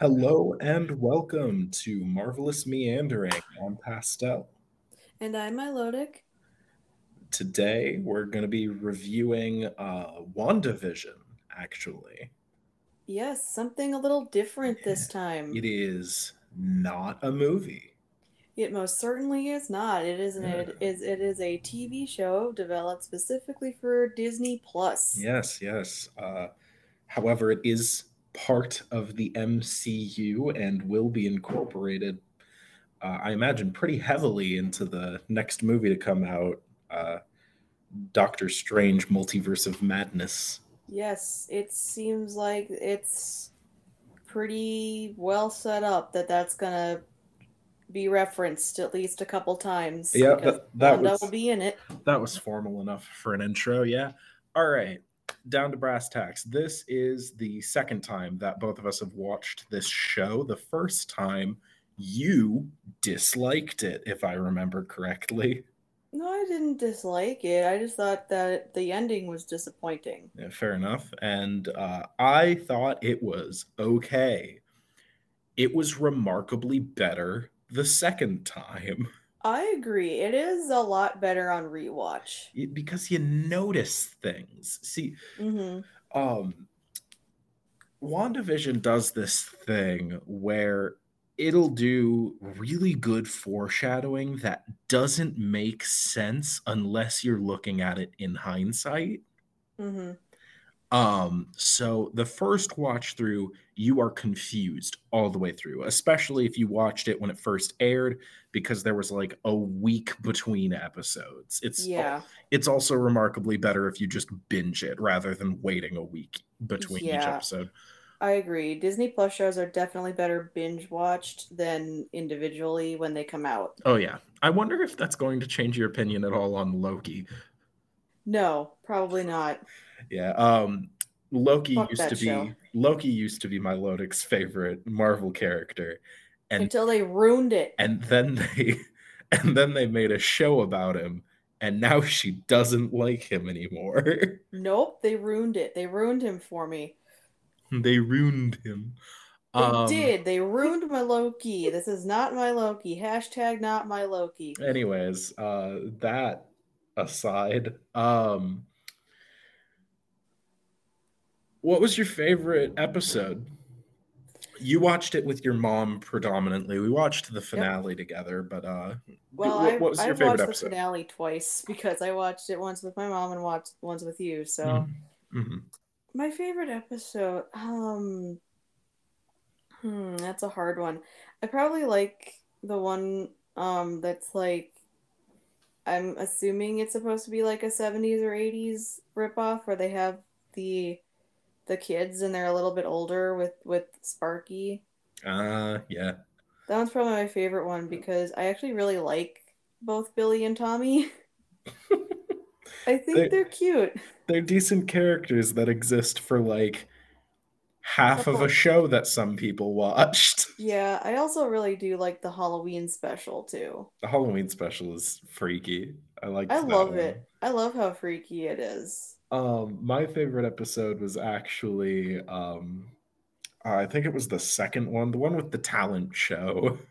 Hello and welcome to Marvelous Meandering on Pastel. And I'm Milotic. Today we're going to be reviewing uh, WandaVision, actually. Yes, something a little different this time. It is not a movie. It most certainly is not. It is an Yeah. it is it is a TV show developed specifically for Disney Plus. Yes, yes. Uh, however, it is part of the MCU and will be incorporated, uh, I imagine, pretty heavily into the next movie to come out uh, Doctor Strange Multiverse of Madness. Yes, it seems like it's pretty well set up that that's gonna be referenced at least a couple times. Yeah, that- that was- will be in it. That was formal enough for an intro, yeah. All right, down to brass tacks. This is the second time that both of us have watched this show. The first time you disliked it, if I remember correctly. No, I didn't dislike it. I just thought that the ending was disappointing. Yeah, fair enough. And uh, I thought it was okay. It was remarkably better the second time I agree. It is a lot better on rewatch. Because you notice things. See, hmm um WandaVision does this thing where it'll do really good foreshadowing that doesn't make sense unless you're looking at it in hindsight. hmm Um, so the first watch through, you are confused all the way through, especially if you watched it when it first aired, because there was like a week between episodes. It's Yeah. it's also remarkably better if you just binge it rather than waiting a week between each Yeah. episode. I agree. Disney Plus shows are definitely better binge watched than individually when they come out. Oh yeah. I wonder if that's going to change your opinion at all on Loki. No, probably not. Yeah. Um Loki Fuck used to be show. Loki used to be my Lodic's favorite Marvel character. And Until they ruined it. and then they and then they made a show about him and now she doesn't like him anymore. Nope, they ruined it. They ruined him for me. they ruined him. They Um, did. They ruined my Loki. This is not my Loki. Hashtag not my Loki. anyways uh that aside um what was your favorite episode you watched it with your mom predominantly we watched the finale together but uh Well, what, I, what was your I've favorite watched episode the finale twice because I watched it once with my mom and watched once with you. So Mhm, mhm. my favorite episode, um, hmm, that's a hard one. I probably like the one um that's like I'm assuming it's supposed to be like a 70s or 80s ripoff where they have the the kids and they're a little bit older with with Sparky. uh yeah That one's probably my favorite one because I actually really like both Billy and Tommy. I think They- they're cute. they're decent characters that exist for like half of a show that some people watched Yeah, I also really do like the Halloween special too. the halloween special is freaky i like I love it. I love how freaky it is. Um, my favorite episode was actually um I think it was the second one, the one with the talent show.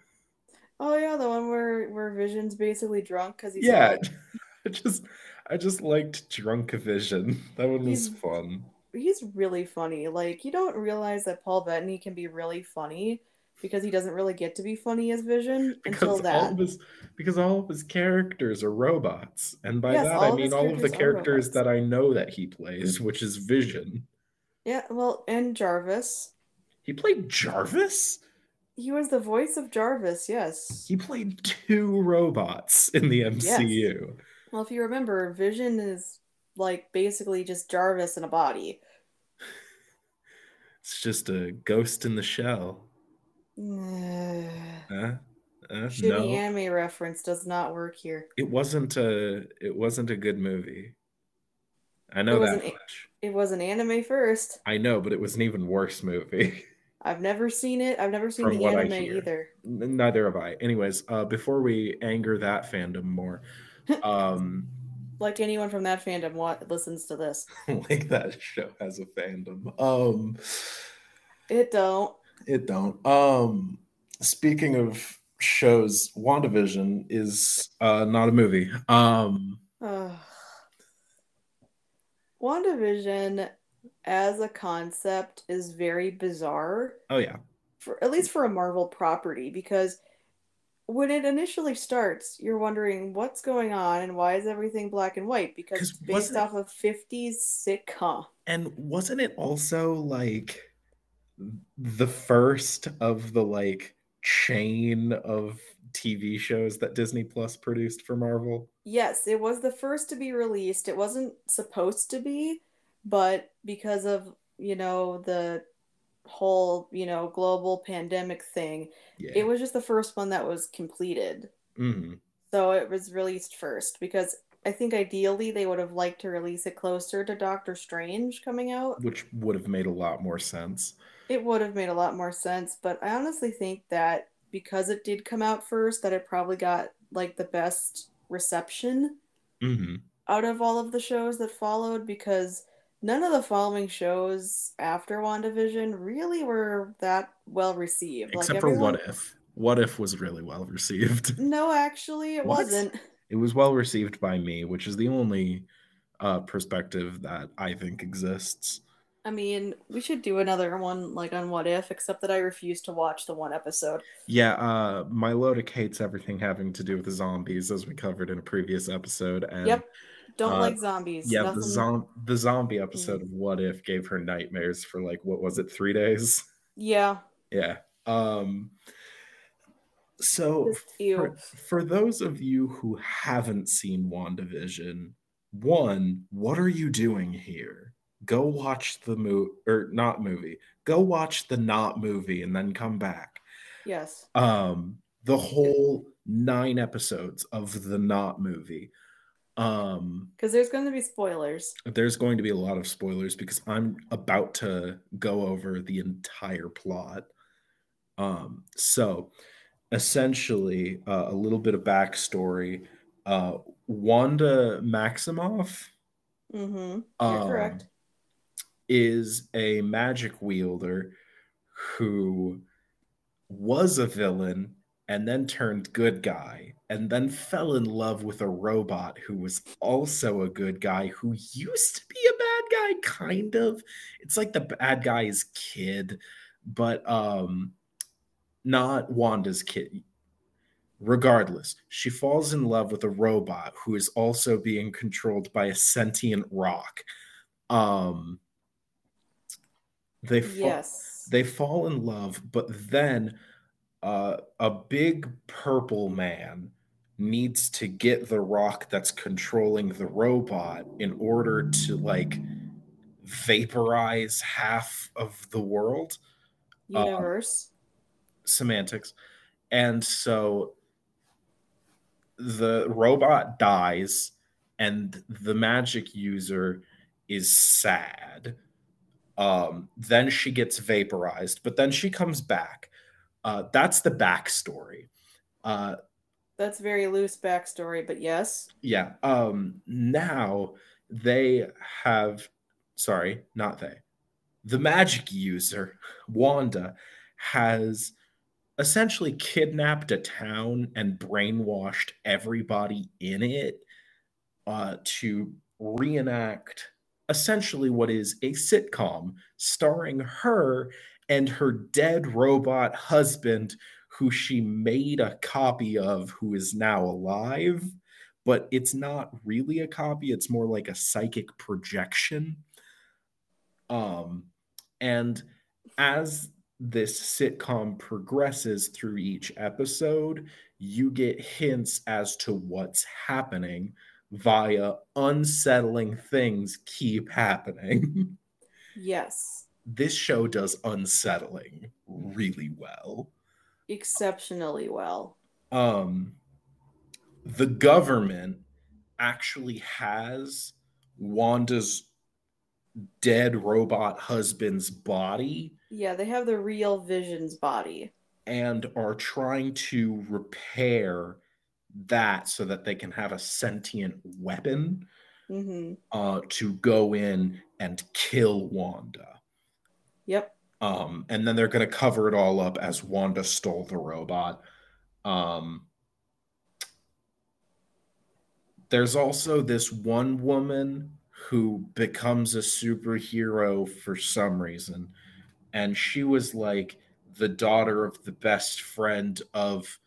Oh yeah, the one where where Vision's basically drunk because he's yeah. like- I just I just liked Drunk Vision. That one was He's- fun. he's really funny. Like you don't realize that Paul Bettany can be really funny because he doesn't really get to be funny as Vision until Because all that. of his because all of his characters are robots. And by Yes, that I mean all of the characters are characters robots. that I know that he plays, which is Vision. Yeah, well, and Jarvis. He played Jarvis? He was the voice of Jarvis, yes. He played two robots in the MCU. Well, if you remember, Vision is like basically just Jarvis in a body. It's just a ghost in the shell. Huh? Uh, no, anime reference does not work here. it wasn't a it wasn't a good movie. I know It that an-. It was an anime first. I know, but it was an even worse movie. I've never seen it. I've never seen From the anime either. Neither have I. Anyways, uh, before we anger that fandom more, um, Like anyone from that fandom wa- listens to this. like that show has a fandom. Um, It don't. It don't. Um, speaking of shows, WandaVision is uh, not a movie. Um. WandaVision as a concept is very bizarre oh yeah, for at least for a Marvel property because when it initially starts, you're wondering what's going on and why is everything black and white because it's based off of 50s sitcom. and wasn't it also like the first of the like chain of TV shows that Disney Plus produced for Marvel? Yes, it was the first to be released. It wasn't supposed to be, but because of, you know, the whole, you know, global pandemic thing, Yeah. it was just the first one that was completed. hmm So it was released first because I think ideally they would have liked to release it closer to Doctor Strange coming out. Which would have made a lot more sense. It would have made a lot more sense, but I honestly think that because it did come out first, that it probably got like the best reception hmm out of all of the shows that followed because none of the following shows after WandaVision really were that well received. Like Except for everyone- What If. What If was really well received. No, actually, it What? wasn't. It was well received by me, which is the only uh, perspective that I think exists. I mean, we should do another one like on What If, except that I refuse to watch the one episode. Yeah, uh, Milotic hates everything having to do with the zombies, as we covered in a previous episode. And Yep. Don't uh, like zombies. yeah, Nothing... the zom- the zombie episode of What If gave her nightmares for like what was it, three days? Yeah. Yeah. Um. So for, for those of you who haven't seen WandaVision, one, what are you doing here? Go watch the movie or not movie. Go watch the not movie and then come back. Yes. Um, the whole nine episodes of the not movie. Um, Because there's going to be spoilers. there's going to be a lot of spoilers because I'm about to go over the entire plot. Um, so essentially, uh, a little bit of backstory. Uh, Wanda Maximoff Mm-hmm. You're um, correct. Is a magic wielder who was a villain and then turned good guy and then fell in love with a robot who was also a good guy who used to be a bad guy kind of. It's like the bad guy's kid but um not Wanda's kid. Regardless she falls in love with a robot who is also being controlled by a sentient rock. Um they fa- Yes. they fall in love but then uh, a big purple man needs to get the rock that's controlling the robot in order to like vaporize half of the world uh, Universe. semantics and so the robot dies and the magic user is sad um then she gets vaporized but then she comes back. Uh that's the backstory. Uh That's very loose backstory, but yes. yeah um now they have sorry not they. The magic user wanda has essentially kidnapped a town and brainwashed everybody in it uh, to reenact essentially what is a sitcom starring her and her dead robot husband who she made a copy of who is now alive but it's not really a copy. It's more like a psychic projection. Um and as this sitcom progresses through each episode you get hints as to what's happening via unsettling things keep happening Yes. this show does unsettling really well Exceptionally well. um the government actually has Wanda's dead robot husband's body Yeah, they have the real Vision's body. and are trying to repair that so that they can have a sentient weapon Mm-hmm. uh, to go in and kill Wanda. Yep. Um, and then they're going to cover it all up as Wanda stole the robot. Um, there's also this one woman who becomes a superhero for some reason. And she was like the daughter of the best friend of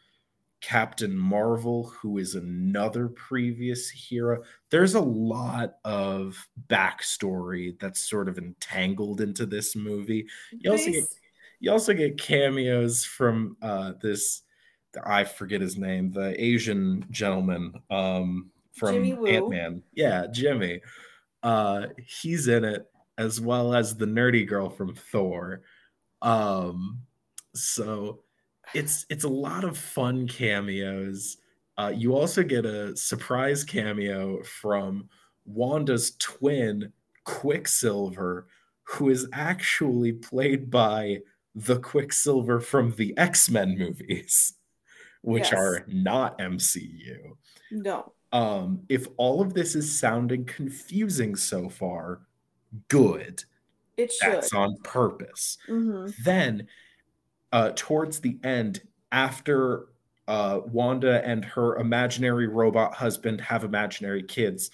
Captain Marvel, who is another previous hero. There's a lot of backstory that's sort of entangled into this movie. You also get you also get cameos from uh, this I forget his name, the Asian gentleman um, from Ant Man. Yeah, Jimmy. Uh, he's in it as well as the nerdy girl from Thor. Um, so it's it's a lot of fun cameos. Uh, you also get a surprise cameo from Wanda's twin, Quicksilver, who is actually played by the Quicksilver from the X Men movies, which yes. are not MCU. No. Um, if all of this is sounding confusing so far, good. It should. That's on purpose. Mm-hmm. Then uh, towards the end, after uh, Wanda and her imaginary robot husband have imaginary kids,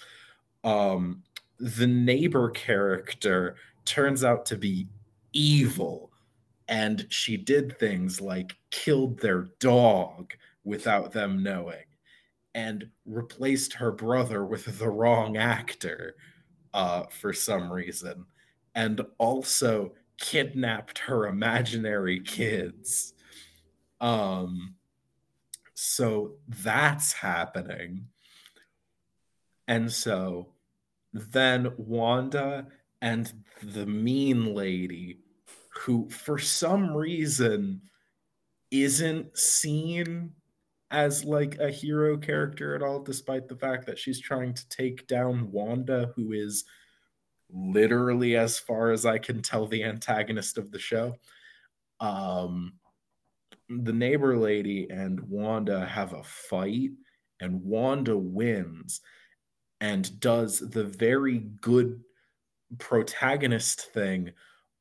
um, the neighbor character turns out to be evil. And she did things like killed their dog without them knowing and replaced her brother with the wrong actor uh, for some reason. And also kidnapped her imaginary kids. Um, so that's happening. And so then Wanda and the mean lady, who for some reason isn't seen as like a hero character at all, despite the fact that she's trying to take down Wanda, who is literally, as far as I can tell, the antagonist of the show. Um, the neighbor lady and Wanda have a fight, and Wanda wins and does the very good protagonist thing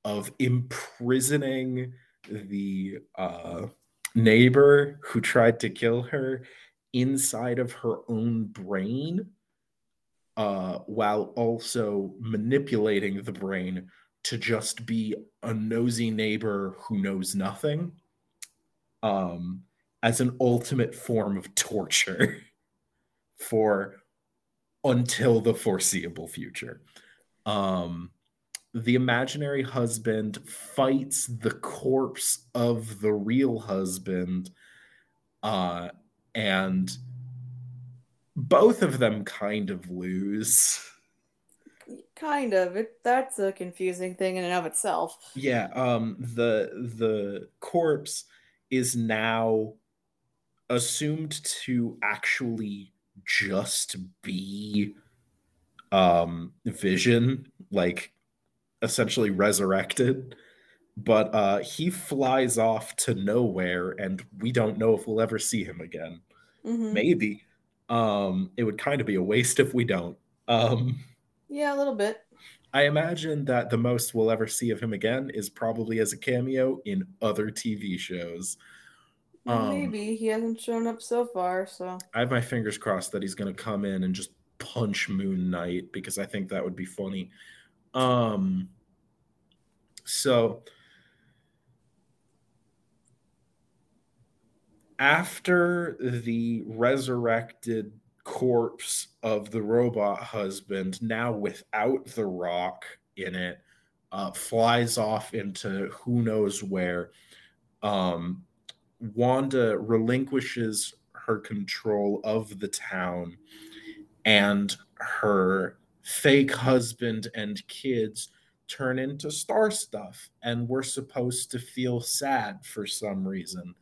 of imprisoning the uh, neighbor who tried to kill her inside of her own brain uh, while also manipulating the brain to just be a nosy neighbor who knows nothing um, as an ultimate form of torture for until the foreseeable future. Um, the imaginary husband fights the corpse of the real husband uh, and both of them kind of lose. Kind of. It that's a confusing thing in and of itself. Yeah, um the the corpse is now assumed to actually just be um vision like essentially resurrected but uh he flies off to nowhere and we don't know if we'll ever see him again mm-hmm. maybe um, it would kind of be a waste if we don't. Um, yeah, a little bit. I imagine that the most we'll ever see of him again is probably as a cameo in other TV shows. Um, Maybe he hasn't shown up so far, so I have my fingers crossed that he's going to come in and just punch Moon Knight because I think that would be funny. Um, so after the resurrected corpse of the robot husband, now without the rock in it, uh, flies off into who knows where. Um, Wanda relinquishes her control of the town, and her fake husband and kids turn into star stuff, and we're supposed to feel sad for some reason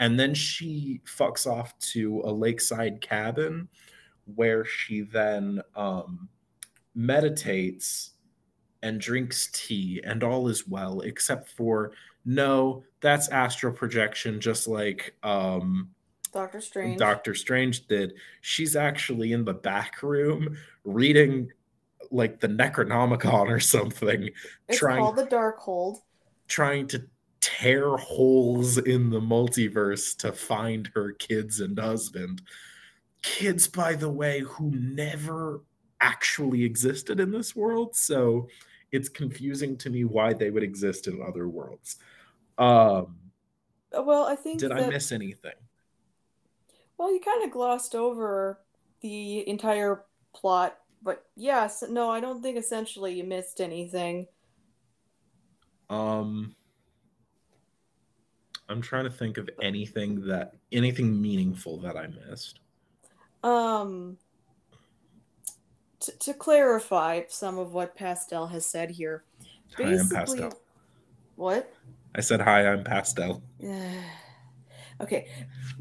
and then she fucks off to a lakeside cabin where she then um, meditates and drinks tea, and all is well, except for no, that's astral projection, just like um, Doctor Strange. Doctor Strange did. She's actually in the back room reading like the Necronomicon or something. It's trying... called the Darkhold. trying to tear holes in the multiverse to find her kids and husband. Kids, by the way, who never actually existed in this world. So it's confusing to me why they would exist in other worlds. Um, well, I think did that, I miss anything? Well, you kind of glossed over the entire plot, but yes, no, I don't think essentially you missed anything. Um, I'm trying to think of anything that anything meaningful that I missed. Um, to, to clarify some of what Pastel has said here. Hi, I'm Pastel. What? I said hi, I'm Pastel. okay.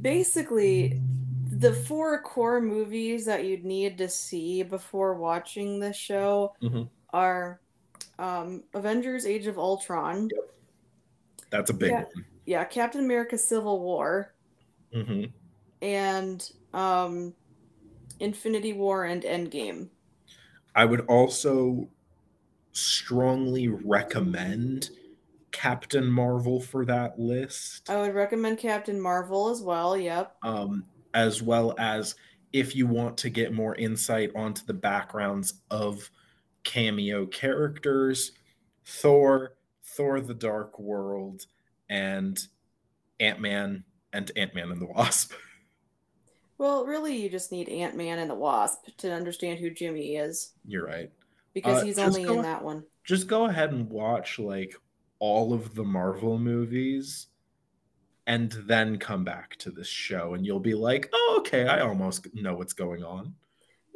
Basically, the four core movies that you'd need to see before watching the show mm-hmm. are um, Avengers Age of Ultron. Yep. That's a big yeah, one. Yeah, Captain America Civil War. Mm-hmm. And um, Infinity War and Endgame. I would also strongly recommend Captain Marvel for that list. I would recommend Captain Marvel as well. Yep. Um, as well as if you want to get more insight onto the backgrounds of cameo characters, Thor, Thor the Dark World, and Ant Man and Ant Man and the Wasp. Well, really, you just need Ant Man and the Wasp to understand who Jimmy is. You're right. Because uh, he's only in that one. Just go ahead and watch like all of the Marvel movies and then come back to this show and you'll be like, oh, okay, I almost know what's going on.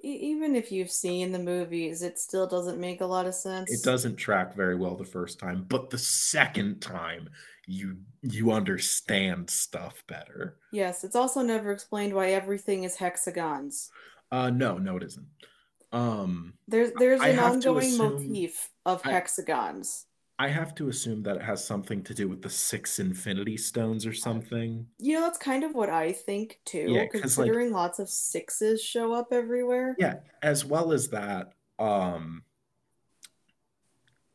Even if you've seen the movies, it still doesn't make a lot of sense. It doesn't track very well the first time, but the second time, you you understand stuff better. Yes, it's also never explained why everything is hexagons. Uh no, no it isn't. Um there's there's an ongoing motif of I, hexagons. I have to assume that it has something to do with the six infinity stones or something. You know, that's kind of what I think too, yeah, considering like, lots of sixes show up everywhere. Yeah, as well as that, um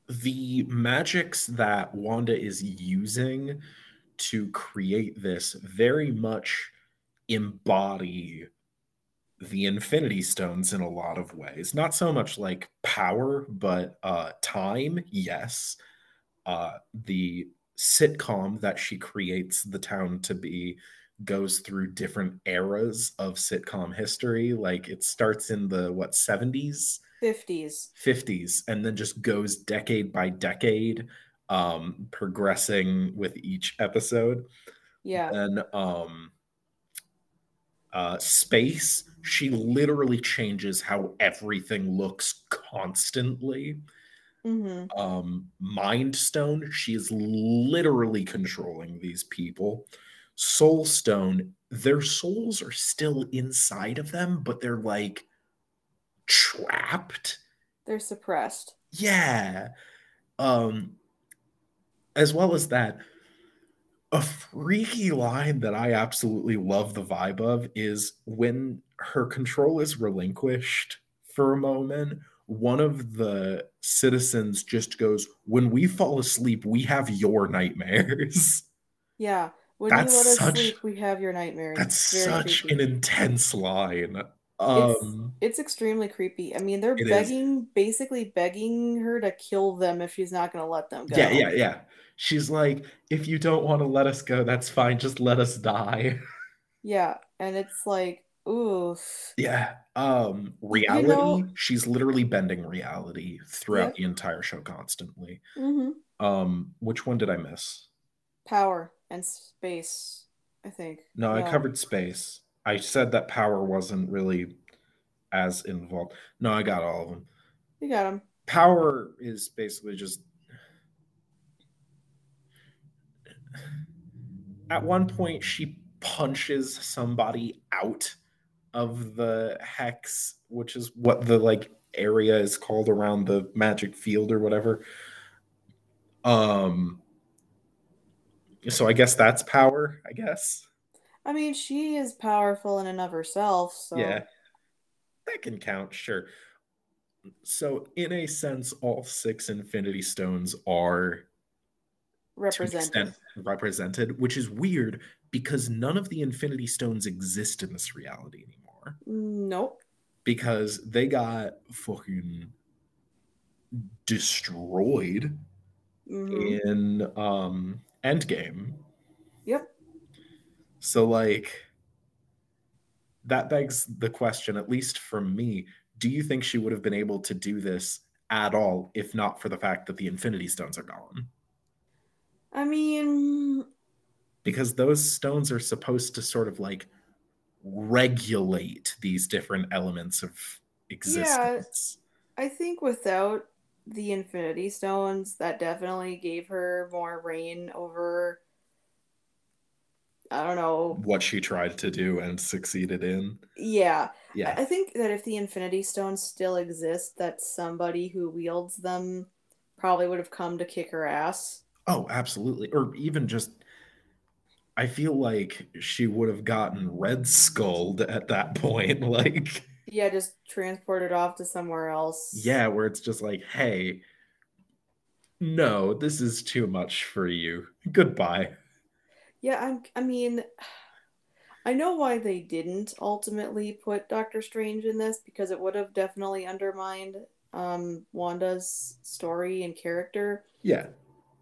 the magics that Wanda is using to create this very much embody the infinity stones in a lot of ways. Not so much like power but uh time yes. Uh the sitcom that she creates the town to be goes through different eras of sitcom history. Like it starts in the what 70s 50s 50s and then just goes decade by decade um progressing with each episode. Yeah. And um uh space she literally changes how everything looks constantly. Mm-hmm. um mind stone she is literally controlling these people. Soul stone their souls are still inside of them but they're like trapped. They're suppressed. Yeah. Um as well as that a freaky line that I absolutely love the vibe of is when her control is relinquished for a moment, one of the citizens just goes, When we fall asleep, we have your nightmares. Yeah. When that's you let us such, sleep, we have your nightmares. That's such creepy. an intense line. Um, it's, it's extremely creepy. I mean, they're begging, is. basically begging her to kill them if she's not going to let them go. Yeah, yeah, yeah. She's like, if you don't want to let us go, that's fine. Just let us die. Yeah, and it's like, oof. Yeah. Um, reality. You know, she's literally bending reality throughout yeah. the entire show constantly. Mm-hmm. Um, which one did I miss? Power and space. I think. No, I covered space. I said that power wasn't really as involved. No, I got all of them. You got them. Power is basically just. At one point, she punches somebody out of the hex, which is what the like area is called around the magic field or whatever. Um. So I guess that's power. I guess. I mean, she is powerful in and of herself. So yeah, that can count. Sure. So, in a sense, all six Infinity Stones are represented. represented, which is weird because none of the Infinity Stones exist in this reality anymore. Nope. Because they got fucking destroyed Mhm. in um Endgame. So like that begs the question, at least for me, do you think she would have been able to do this at all if not for the fact that the Infinity Stones are gone? I mean, Because those stones are supposed to sort of like regulate these different elements of existence. I think without the Infinity Stones, that definitely gave her more reign over. I don't know. What she tried to do and succeeded in. Yeah. Yeah. I think that if the Infinity Stones still exist, that somebody who wields them probably would have come to kick her ass. Oh, absolutely. Or even just, I feel like she would have gotten red skulled at that point. Like, Yeah, just transported off to somewhere else. yeah, where it's just like, hey, no, this is too much for you. Goodbye. Yeah, I'm, I mean, I know why they didn't ultimately put Doctor Strange in this because it would have definitely undermined um, Wanda's story and character. Yeah.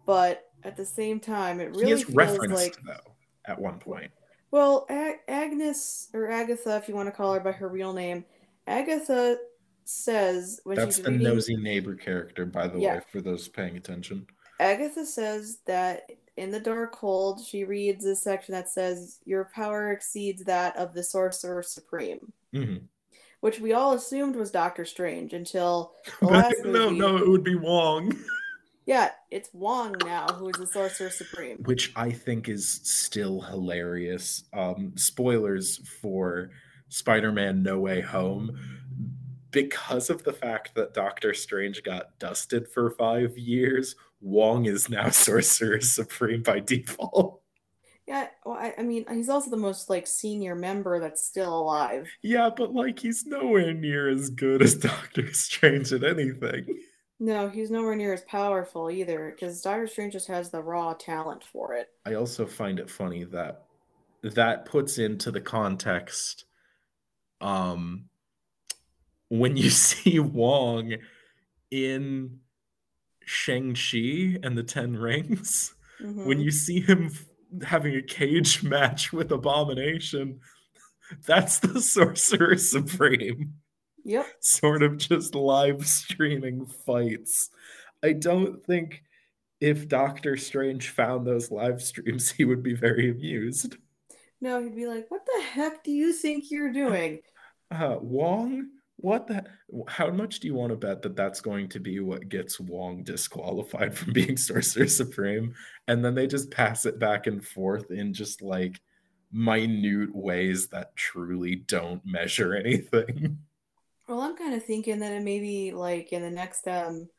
But at the same time, it really is feels referenced, like, though, at one point. well, A- Agnes or Agatha, if you want to call her by her real name, Agatha says when That's she's the reading, nosy neighbor character, by the Yeah. way, for those paying attention. Agatha says that in the Darkhold, she reads a section that says, Your power exceeds that of the Sorcerer Supreme, hmm which we all assumed was Doctor Strange until the last no, movie. no, it would be Wong. Yeah, it's Wong now who is the Sorcerer Supreme. which I think is still hilarious. Um, spoilers for Spider Man No Way Home. Because of the fact that Doctor Strange got dusted for five years, Wong is now Sorcerer Supreme by default. Yeah, well, I, I mean, he's also the most like senior member that's still alive. Yeah, but like he's nowhere near as good as Doctor Strange at anything. No, he's nowhere near as powerful either, because Doctor Strange just has the raw talent for it. I also find it funny that that puts into the context um when you see Wong in Shang-Chi and the Ten Rings, when Mhm. you see him f- having a cage match with Abomination, that's the Sorcerer Supreme Yep. sort of just live streaming fights. I don't think if Doctor Strange found those live streams, he would be very amused. No, he'd be like, "What the heck do you think you're doing?" Uh, Wong, what the? How much do you want to bet that that's going to be what gets Wong disqualified from being Sorcerer Supreme? And then they just pass it back and forth in just like minute ways that truly don't measure anything. Well, I'm kind of thinking that it maybe like in the next um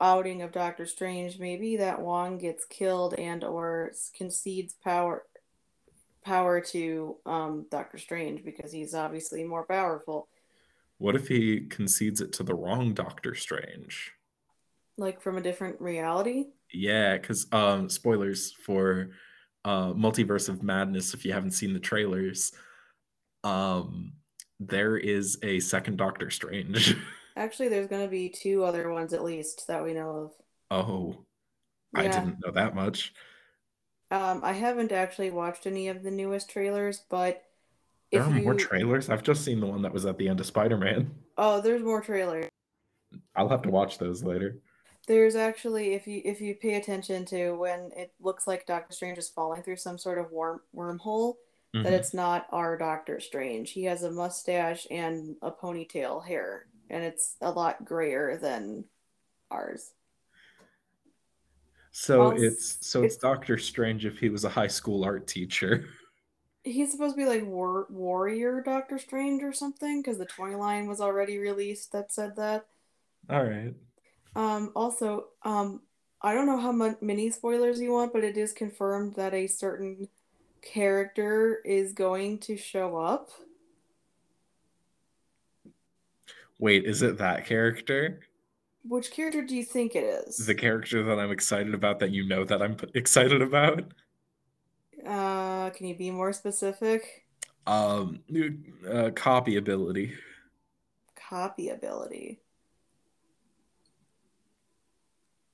outing of Doctor Strange, maybe that Wong gets killed and or concedes power power to um Doctor Strange because he's obviously more powerful. What if he concedes it to the wrong Doctor Strange? Like from a different reality. Yeah, because um, spoilers for uh, Multiverse of Madness. If you haven't seen the trailers, um, there is a second Doctor Strange. Actually, there's going to be two other ones at least that we know of. oh, of. I didn't know that much. Um, I haven't actually watched any of the newest trailers, but There are more trailers. I've just seen the one that was at the end of Spider-Man. Oh, there's more trailers. I'll have to watch those later. There's actually, if you if you pay attention to when it looks like Doctor Strange is falling through some sort of worm wormhole, that Mhm. it's not our Doctor Strange. He has a mustache and a ponytail hair, and it's a lot grayer than ours. So it's so it's it's- Doctor Strange if he was a high school art teacher. He's supposed to be like war warrior Doctor Strange or something, because the toy line was already released that said that. All right. Um, also, um, I don't know how many spoilers you want, but it is confirmed that a certain character is going to show up. Wait, is it that character? Which character do you think it is? The character that I'm excited about that you know that I'm excited about. Uh, can you be more specific? Um, uh, copy ability. Copy ability.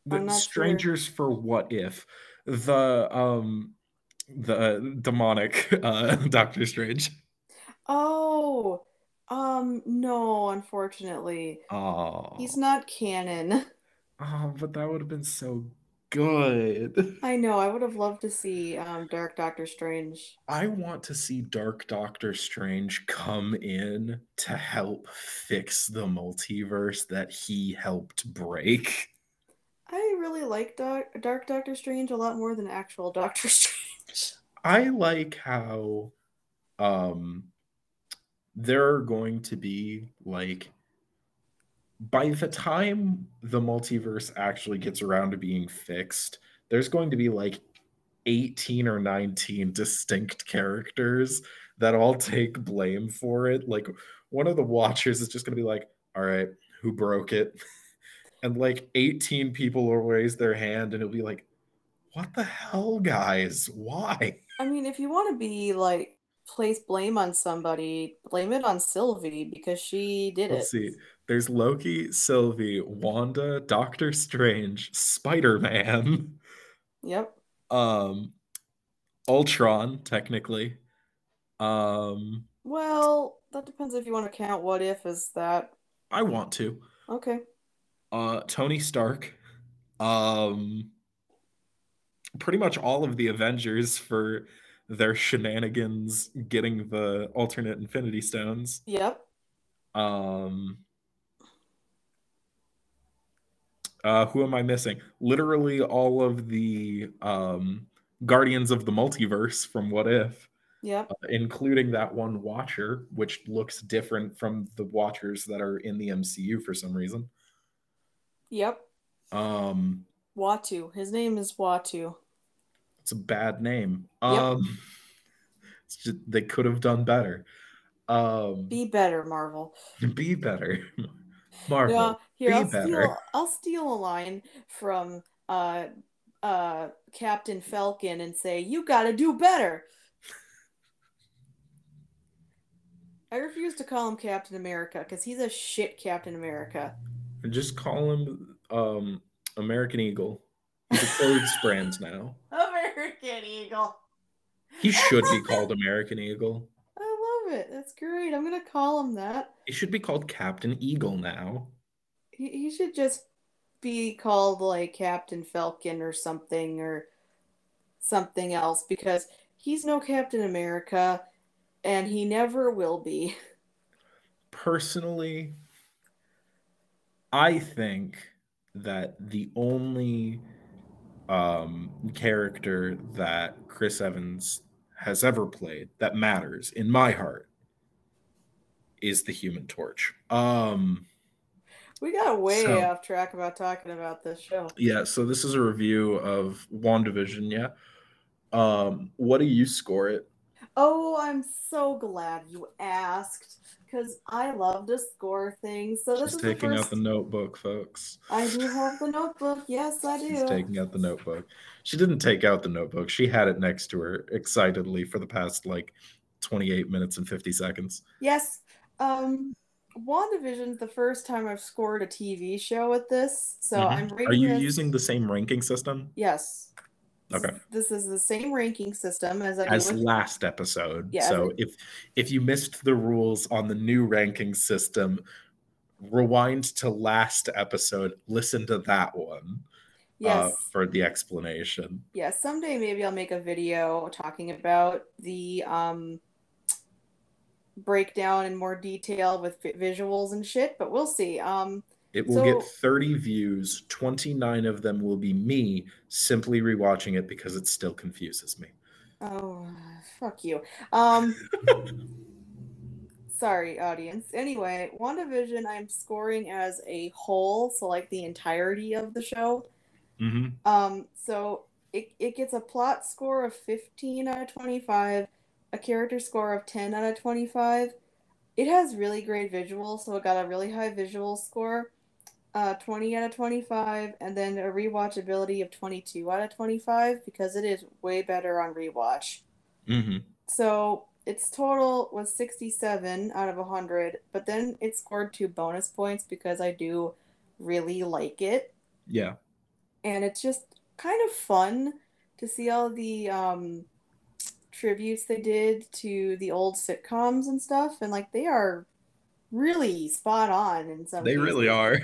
The strangers for what if the um the demonic uh Doctor Strange. Oh, um, no, unfortunately. Oh, He's not canon. oh, but that would have been so good. I know, I would have loved to see um Dark Doctor Strange. I want to see Dark Doctor Strange come in to help fix the multiverse that he helped break. I really like Dark, Dark Doctor Strange a lot more than actual Doctor Strange. I like how um there are going to be like by the time the multiverse actually gets around to being fixed, there's going to be like 18 or 19 distinct characters that all take blame for it. Like one of the watchers is just going to be like, "All right, who broke it?" And like 18 people will raise their hand and it'll be like, "What the hell, guys? Why?" I mean, if you want to be like place blame on somebody, blame it on Sylvie because she did Let's it. see. There's Loki, Sylvie, Wanda, Doctor Strange, Spider-Man, Yep. um, Ultron, technically. Um, Well, that depends if you want to count what if as that. I want to. Okay. Uh, Tony Stark. Um, pretty much all of the Avengers for their shenanigans getting the alternate Infinity Stones. Yep. Um, uh, who am I missing? Literally all of the um, Guardians of the Multiverse from What If, Yep. uh, including that one Watcher, which looks different from the Watchers that are in the MCU for some reason. Yep. Um, Uatu. His name is Uatu. It's a bad name. Yep. Um, it's just, they could have done better. Um, Be better, Marvel. be better, Marvel. Yeah, here be I'll better. steal I'll steal a line from uh uh Captain Falcon and say, You gotta do better. I refuse to call him Captain America because he's a shit Captain America. And just call him um, American Eagle. He's a clothes brand now. American Eagle. He should be called American Eagle. I love it. That's great. I'm gonna call him that. He should be called Captain Eagle now. He, he should just be called like Captain Falcon or something or something else because he's no Captain America and he never will be. Personally, I think that the only um, character that Chris Evans has ever played that matters in my heart is the Human Torch. Um, We got way So- off track about talking about this show. Yeah, so this is a review of WandaVision, yeah. Um, what do you score it? Oh, I'm so glad you asked because I love to score things. So this She's is taking the out the notebook, folks. I do have the notebook. Yes, I She's do. taking out the notebook. She didn't take out the notebook. She had it next to her excitedly for the past like 28 minutes and 50 seconds. Yes. Um, WandaVision's the first time I've scored a TV show with this, so Mhm. I'm Are you this- using the same ranking system Yes. Okay. This is the same ranking system as I as last episode? Yeah, so if if you missed the rules on the new ranking system, rewind to last episode, listen to that one. yes. uh, for the explanation. Yeah, someday maybe I'll make a video talking about the um breakdown in more detail with visuals and shit, but we'll see. Um It will So- get 30 views. 29 of them will be me simply rewatching it because it still confuses me. oh fuck you. Um sorry audience. Anyway, WandaVision I'm scoring as a whole, so like the entirety of the show. hmm Um, so it, it gets a plot score of 15 out of 25, a character score of 10 out of 25. It has really great visuals, so it got a really high visual score. Uh, 20 out of 25, and then a rewatchability of 22 out of 25 because it is way better on rewatch. Mm-hmm. So its total was 67 out of 100, but then it scored two bonus points because I do really like it. Yeah. And it's just kind of fun to see all the um, tributes they did to the old sitcoms and stuff. And like they are really spot on in some They really are.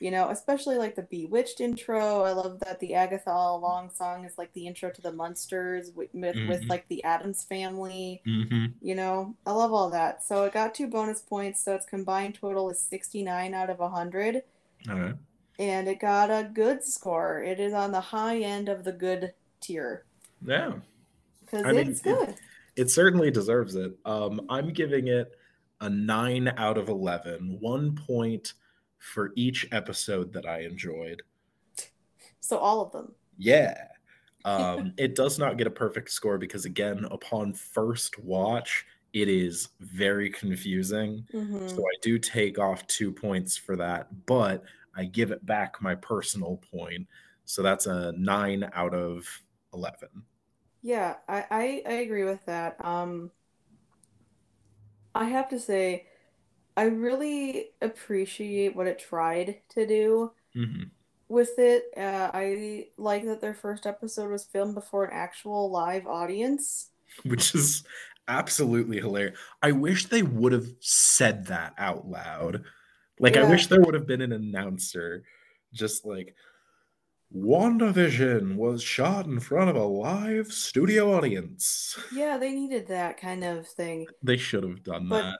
You know, especially like the Bewitched intro. I love that the Agatha All Along song is like the intro to the Munsters with, with, with like the Addams family. Mm-hmm. You know, I love all that. So it got two bonus points, so its combined total is 69 out of 100. All right. And it got a good score. It is on the high end of the good tier. Yeah. Because I mean, it's it- good. It certainly deserves it. Um, I'm giving it a nine out of 11, one point for each episode that I enjoyed. So all of them. Yeah. Um, it does not get a perfect score because, again, upon first watch, it is very confusing. hmm So I do take off two points for that, but I give it back my personal point. So that's a nine out of 11. Yeah, I, I, I agree with that. Um, I have to say, I really appreciate what it tried to do hmm with it. Uh, I like that their first episode was filmed before an actual live audience. Which is absolutely hilarious. I wish they would have said that out loud. Like, I wish there would have been an announcer just like, WandaVision was shot in front of a live studio audience. Yeah, they needed that kind of thing. They should have done But that.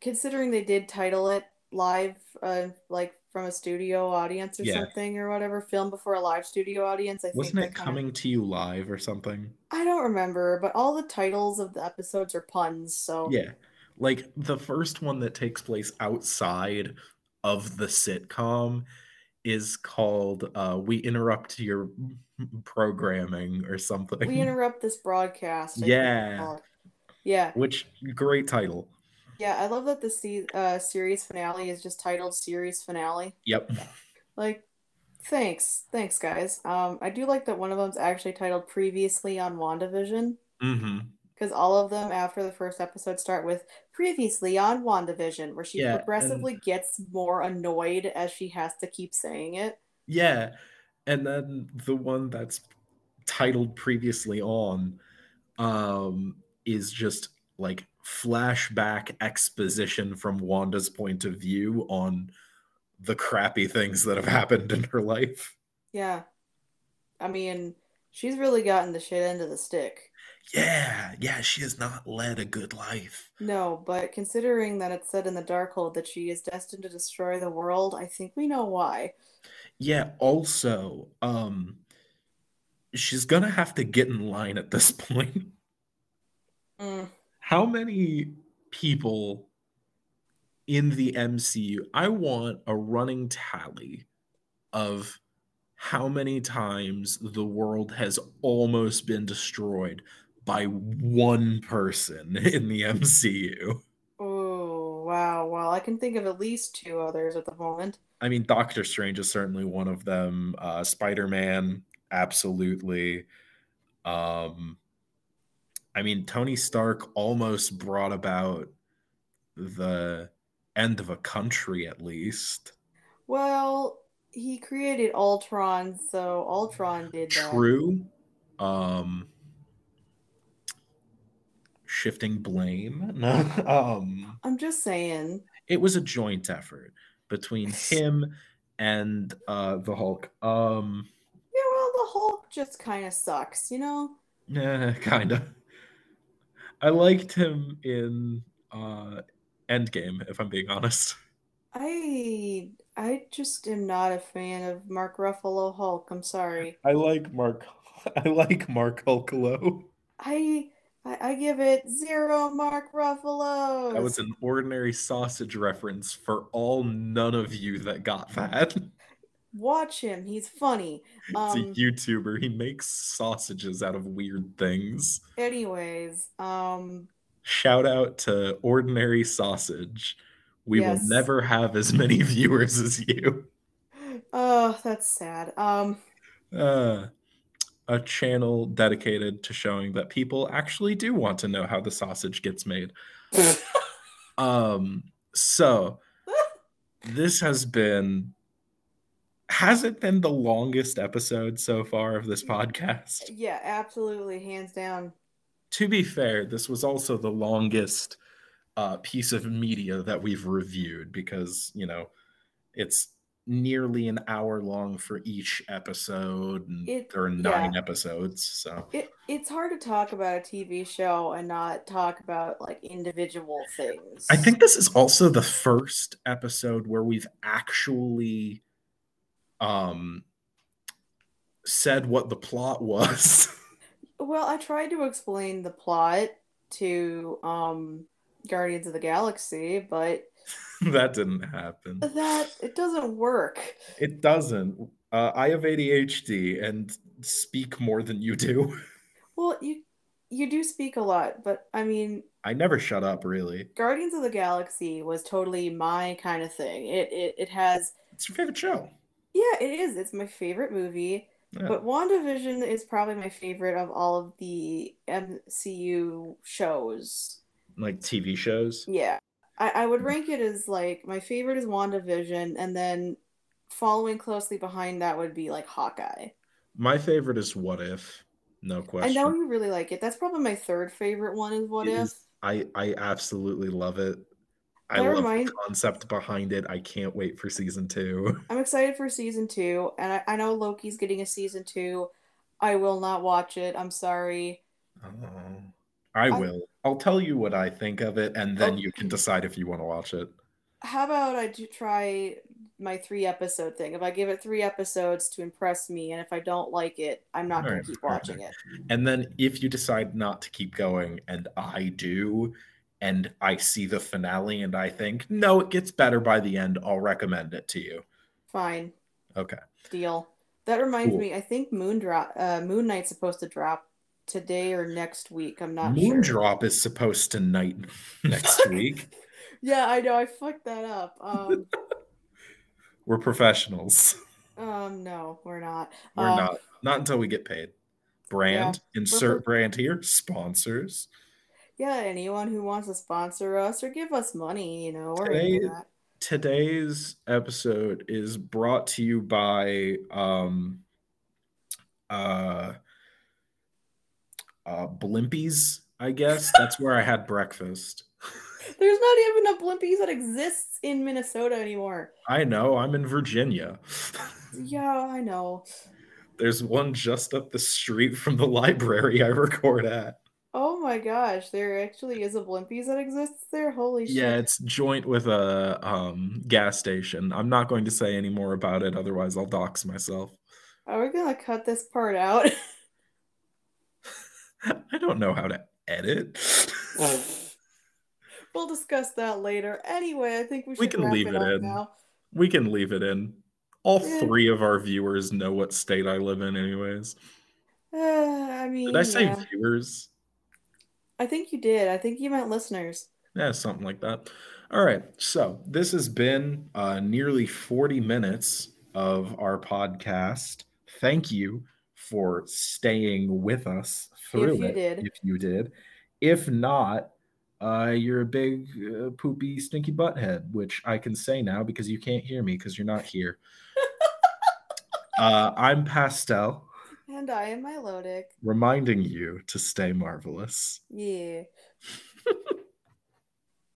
Considering they did title it live, uh, like from a studio audience or Yeah. something or whatever, filmed before a live studio audience, I think Wasn't it kind of coming to you live or something? I don't remember, but all the titles of the episodes are puns, so Yeah. Like the first one that takes place outside of the sitcom is called uh We Interrupt Your Programming or something. we interrupt this broadcast. I Yeah. Yeah, Which great title. Yeah, I love that the se uh, series finale is just titled series finale. Yep. Like, thanks, thanks, guys. Um, I do like that one of them's actually titled previously on WandaVision, Mm-hmm. because all of them after the first episode start with previously on WandaVision, where she Yeah, and- progressively gets more annoyed as she has to keep saying it. Yeah. And then the one that's titled previously on um is just like flashback exposition from Wanda's point of view on the crappy things that have happened in her life. Yeah. I mean, she's really gotten the shit end of the stick. Yeah, yeah, she has not led a good life. No, but considering that it's said in the Darkhold that she is destined to destroy the world, I think we know why. Yeah, also, um she's gonna have to get in line at this point. Mm, How many people in the MCU? I want a running tally of how many times the world has almost been destroyed by one person in the MCU. oh, wow. Well, I can think of at least two others at the moment. I mean, Doctor Strange is certainly one of them. Uh, Spider Man, absolutely. Um, I mean, Tony Stark almost brought about the end of a country, at least. Well, he created Ultron, so Ultron did that. True. Um, shifting blame. No, um, I'm just saying. it was a joint effort between him and uh, the Hulk. Um, Yeah, well, the Hulk just kind of sucks, you know? Yeah, kind of. I liked him in uh Endgame, if I'm being honest. I I just am not a fan of Mark Ruffalo Hulk. I'm sorry. I like Mark I like Mark Hulkalo. I I, I give it zero Mark Ruffalo. That was an ordinary sausage reference for all none of you that got that. Watch him. He's funny. Um. a YouTuber. He makes sausages out of weird things. Anyways, um. Shout out to Ordinary Sausage. We Yes. will never have as many viewers as you. Oh, that's sad. Um, uh, a channel dedicated to showing that people actually do want to know how the sausage gets made. um, so this has been has it been the longest episode so far of this podcast? yeah, absolutely, hands down. To be fair, this was also the longest uh, piece of media that we've reviewed because you know it's nearly an hour long for each episode and It- there are nine yeah. episodes so It it's hard to talk about a TV show and not talk about like individual things. i think this is also the first episode where we've actually um said what the plot was. Well, I tried to explain the plot to um Guardians of the Galaxy, but that didn't happen. That it doesn't work. it doesn't. Uh, i have adhd and speak more than you do. Well, you you do speak a lot, but I mean, i never shut up really. Guardians of the Galaxy was totally my kind of thing. It it, it has it's your favorite show yeah, it is. It's my favorite movie. Yeah. But WandaVision is probably my favorite of all of the MCU shows. like tv shows Yeah. I, I would rank it as like my favorite is WandaVision, and then following closely behind that would be like Hawkeye. My favorite is What If. No question. I know you really like it. That's probably my third favorite one is What It If. is- I I absolutely love it. I That love remind- the concept behind it. I can't wait for season two. I'm excited for season two, and I, I know Loki's getting a season two. I will not watch it. I'm sorry. Oh, I I- will. I'll tell you what I think of it, and then you can decide if you want to watch it. How about I do try my three episode thing? If I give it three episodes to impress me, and if I don't like it, I'm not going Alright, to keep watching it. And then if you decide not to keep going, and I do, and I see the finale, and I think no, it gets better by the end, I'll recommend it to you. Fine, Okay. deal. That reminds Cool. me, I think Moon drop, uh, Moon Knight's supposed to drop today or next week. I'm not Moon sure. Drop is supposed to night next week. Yeah, I know. I fucked that up. Um, We're professionals. um, no, we're not. We're Um, not not until we get paid. Brand, insert brand here, sponsors. Yeah, anyone who wants to sponsor us or give us money, you know, or Today- into that. Today's episode is brought to you by um uh uh Blimpies, I guess. That's where I had breakfast. There's not even a Blimpies that exists in Minnesota anymore. I know, I'm in Virginia. Yeah, I know. There's one just up the street from the library I record at. Oh my gosh, there actually is a Blimpies that exists there. Holy shit. Yeah, it's joint with a um, gas station. I'm not going to say any more about it, otherwise I'll dox myself. Are we gonna cut this part out? I don't know how to edit. we'll discuss that later. Anyway, I think we should We can leave it it in. now. we can leave it in. All Yeah. three of our viewers know what state I live in, anyways. Uh, I mean, Did I say yeah. viewers? I think you did. I think you meant listeners. Yeah, something like that. All right. So this has been uh, nearly 40 minutes of our podcast. Thank you for staying with us through you it. did. If you did. If not, uh, you're a big uh, poopy stinky butthead, which I can say now because you can't hear me because you're not here. uh, I'm Pastel, And I am Melodic. reminding you to stay marvelous. Yeah.